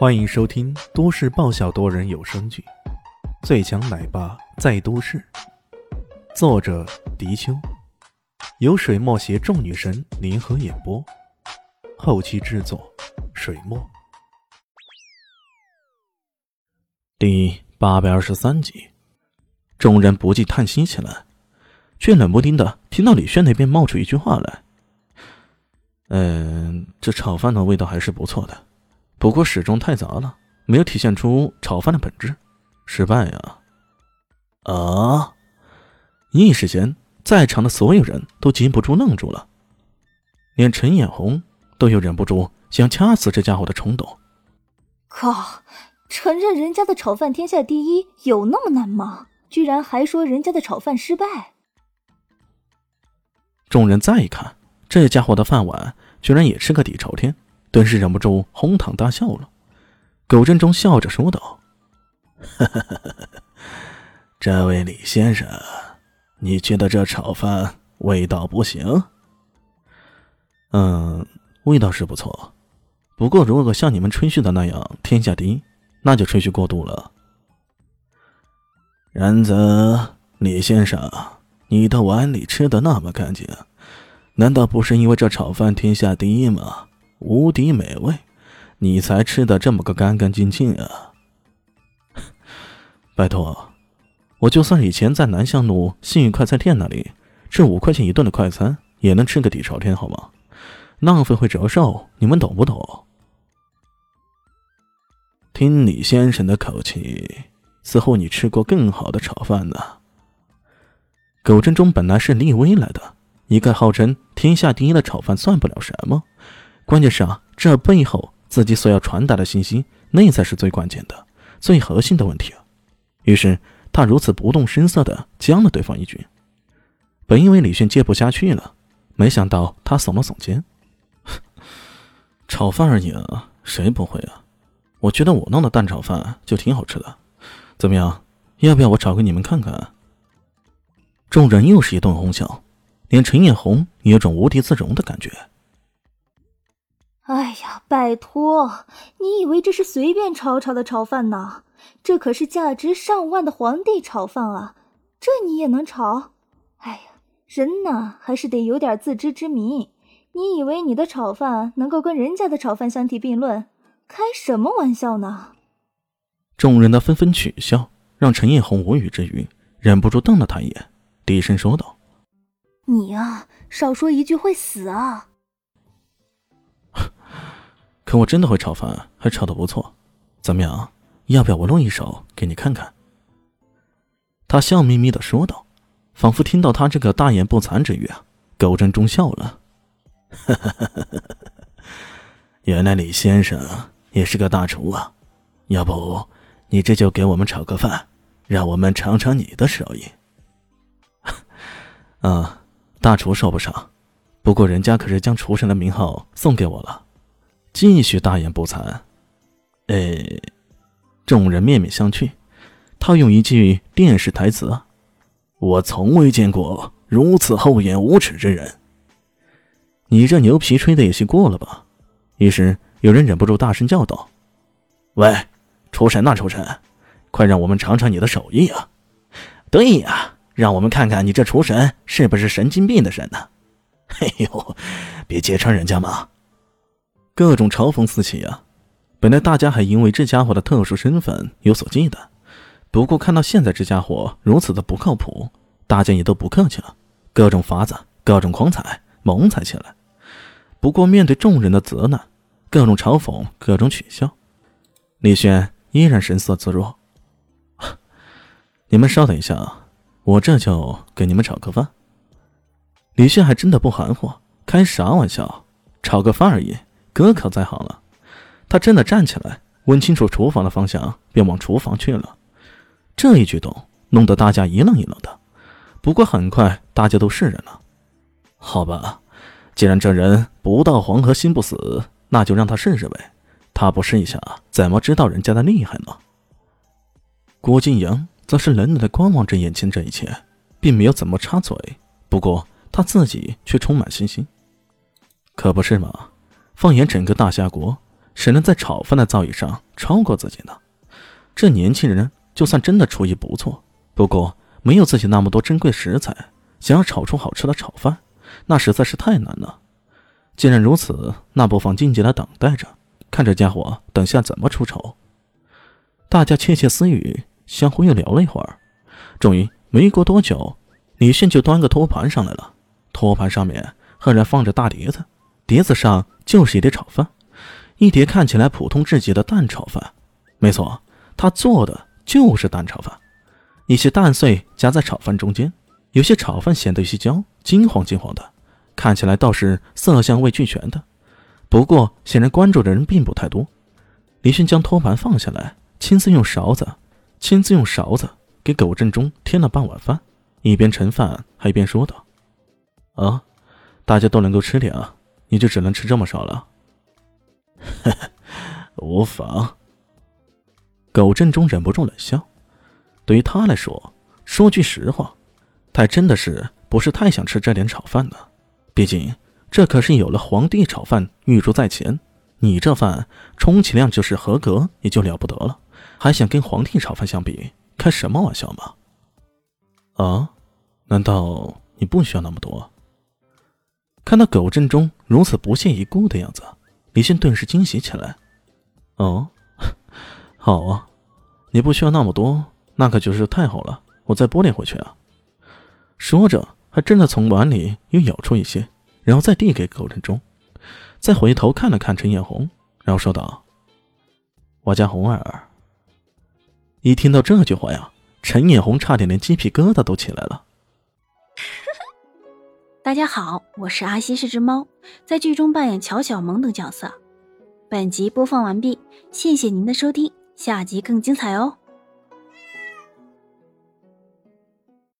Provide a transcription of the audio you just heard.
欢迎收听都市爆笑多人有声剧《最强奶爸在都市》，作者：迪秋，由水墨携众女神联合演播，后期制作：水墨。第八百二十三集，众人不禁叹息起来，却冷不丁的听到李轩那边冒出一句话来：“嗯，这炒饭的味道还是不错的。”不过始终太杂了，没有体现出炒饭的本质，失败呀！啊！一时间，在场的所有人都禁不住愣住了，连陈眼红都有忍不住想掐死这家伙的冲动。靠！承认人家的炒饭天下第一有那么难吗？居然还说人家的炒饭失败！众人再一看，这家伙的饭碗居然也是个底朝天。顿时忍不住哄堂大笑了。苟振中笑着说道：“这位李先生，你觉得这炒饭味道不行？”“嗯，味道是不错，不过如果像你们吹嘘的那样天下第一，那就吹嘘过度了。”“然则，李先生，你的碗里吃的那么干净，难道不是因为这炒饭天下第一吗？”无敌美味，你才吃的这么个干干净净啊！拜托，我就算以前在南向路信誉快餐店那里吃五块钱一顿的快餐，也能吃个底朝天，好吗？浪费会折寿，你们懂不懂？听李先生的口气，似乎你吃过更好的炒饭呢。狗振中本来是立威来的，一个号称天下第一的炒饭算不了什么。关键是啊，这背后自己所要传达的信息，那才是最关键的、最核心的问题！于是他如此不动声色的将了对方一军。本以为李迅接不下去了，没想到他耸了耸肩：“炒饭而已啊，谁不会啊？我觉得我弄的蛋炒饭就挺好吃的，怎么样？要不要我炒给你们看看？”众人又是一顿哄笑，连陈艳红也有种无地自容的感觉。哎呀，拜托！你以为这是随便炒炒的炒饭呢？这可是价值上万的皇帝炒饭啊！这你也能炒？哎呀，人呐，还是得有点自知之明。你以为你的炒饭能够跟人家的炒饭相提并论？开什么玩笑呢？众人的纷纷取笑，让陈艳红无语之余，忍不住瞪了他一眼，低声说道：“你啊，少说一句会死啊！”可我真的会炒饭，还炒得不错。怎么样？要不要我弄一手给你看看？他笑眯眯的说道，仿佛听到他这个大言不惭之语啊。狗振中笑了，原来李先生也是个大厨啊。要不你这就给我们炒个饭，让我们尝尝你的手艺。啊，大厨说不上，不过人家可是将厨神的名号送给我了。继续大言不惭，哎，众人面面相觑。他用一句电视台词：“我从未见过如此厚颜无耻之人。”你这牛皮吹的也行过了吧？于是有人忍不住大声叫道：“喂，厨神呐，厨神，快让我们尝尝你的手艺啊！”对呀，让我们看看你这厨神是不是神经病的神呢？哎呦，别揭穿人家嘛！各种嘲讽四起啊！本来大家还因为这家伙的特殊身份有所忌惮，不过看到现在这家伙如此的不靠谱，大家也都不客气了，各种法子、各种狂踩、猛踩起来。不过面对众人的责难、各种嘲讽、各种取笑，李轩依然神色自若。你们稍等一下，我这就给你们炒个饭。李轩还真的不含糊，开啥玩笑？炒个饭而已。哥可在行了，他真的站起来，问清楚厨房的方向，便往厨房去了。这一举动弄得大家一愣一愣的，不过很快大家都释然了。好吧，既然这人不到黄河心不死，那就让他试试呗。他不试一下，怎么知道人家的厉害呢？郭晋阳则是冷冷的观望着眼前这一切，并没有怎么插嘴。不过他自己却充满信心，可不是吗？放眼整个大夏国，谁能在炒饭的造诣上超过自己呢？这年轻人就算真的厨艺不错，不过没有自己那么多珍贵食材，想要炒出好吃的炒饭，那实在是太难了。既然如此，那不妨静静的等待着，看这家伙等下怎么出丑。大家窃窃私语，相互又聊了一会儿，终于没过多久，李迅就端个托盘上来了。托盘上面赫然放着大碟子，碟子上就是一碟炒饭，一碟看起来普通至极的蛋炒饭。没错，他做的就是蛋炒饭，一些蛋碎夹在炒饭中间，有些炒饭显得有些焦，金黄金黄的，看起来倒是色香味俱全的。不过显然关注的人并不太多。李迅将托盘放下来。亲自用勺子，亲自用勺子给苟振中添了半碗饭，一边盛饭还一边说道：“啊，大家都能够吃点啊，你就只能吃这么少了。”“无妨。”苟振中忍不住冷笑。对于他来说，说句实话，他真的是不是太想吃这点炒饭呢？毕竟这可是有了皇帝炒饭预祝在前，你这饭充其量就是合格也就了不得了。还想跟皇帝炒饭相比？开什么玩笑嘛！啊？难道你不需要那么多？看到苟振中如此不屑一顾的样子，李迅顿时惊喜起来。哦，好啊，你不需要那么多，那可就是太好了。我再拨点回去啊。说着，还真的从碗里又舀出一些，然后再递给苟振中，再回头看了看陈艳红，然后说道：“我家红儿。”一听到这句话呀，陈艳红差点连鸡皮疙瘩都起来了。大家好，我是阿西是只猫，在剧中扮演乔小萌等角色。本集播放完毕，谢谢您的收听，下集更精彩哦。